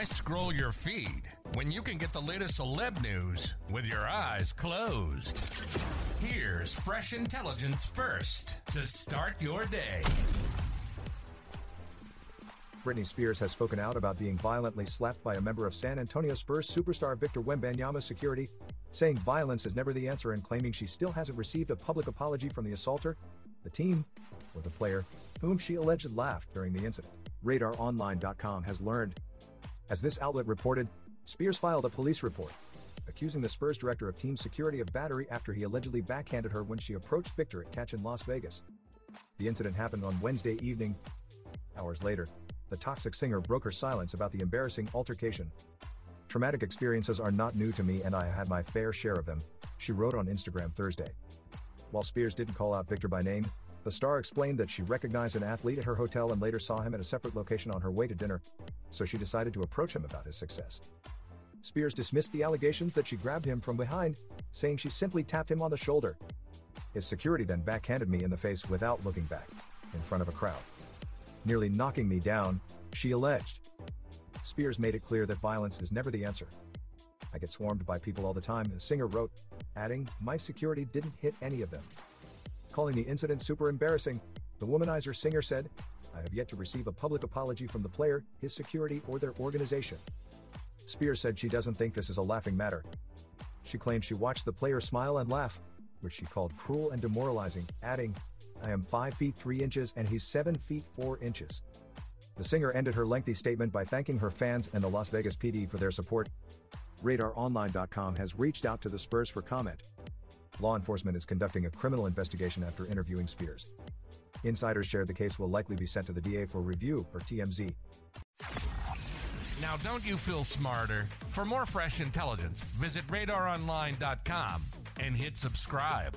Why scroll your feed when you can get the latest celeb news with your eyes closed? Here's fresh intelligence first to start your day. Britney Spears has spoken out about being violently slapped by a member of San Antonio Spurs superstar Victor Wembanyama's security, saying violence is never the answer and claiming she still hasn't received a public apology from the assaulter, the team, or the player, whom she alleged laughed during the incident. RadarOnline.com has learned as this outlet reported, Spears filed a police report, accusing the Spurs director of team security of battery after he allegedly backhanded her when she approached Victor at catch in Las Vegas. The incident happened on Wednesday evening. Hours later, the toxic singer broke her silence about the embarrassing altercation. Traumatic experiences are not new to me and I had my fair share of them, she wrote on Instagram Thursday. While Spears didn't call out Victor by name, the star explained that she recognized an athlete at her hotel and later saw him at a separate location on her way to dinner, so she decided to approach him about his success. Spears dismissed the allegations that she grabbed him from behind, saying she simply tapped him on the shoulder. His security then backhanded me in the face without looking back, in front of a crowd. Nearly knocking me down, she alleged. Spears made it clear that violence is never the answer. I get swarmed by people all the time, the singer wrote, adding, My security didn't hit any of them. Calling the incident super embarrassing, the womanizer singer said, I have yet to receive a public apology from the player, his security, or their organization. Spears said she doesn't think this is a laughing matter. She claimed she watched the player smile and laugh, which she called cruel and demoralizing, adding, I am 5 feet 3 inches and he's 7 feet 4 inches. The singer ended her lengthy statement by thanking her fans and the Las Vegas PD for their support. RadarOnline.com has reached out to the Spurs for comment. Law enforcement is conducting a criminal investigation after interviewing Spears. Insiders shared the case will likely be sent to the DA for review, per TMZ. Now, don't you feel smarter? For more fresh intelligence, visit radaronline.com and hit subscribe.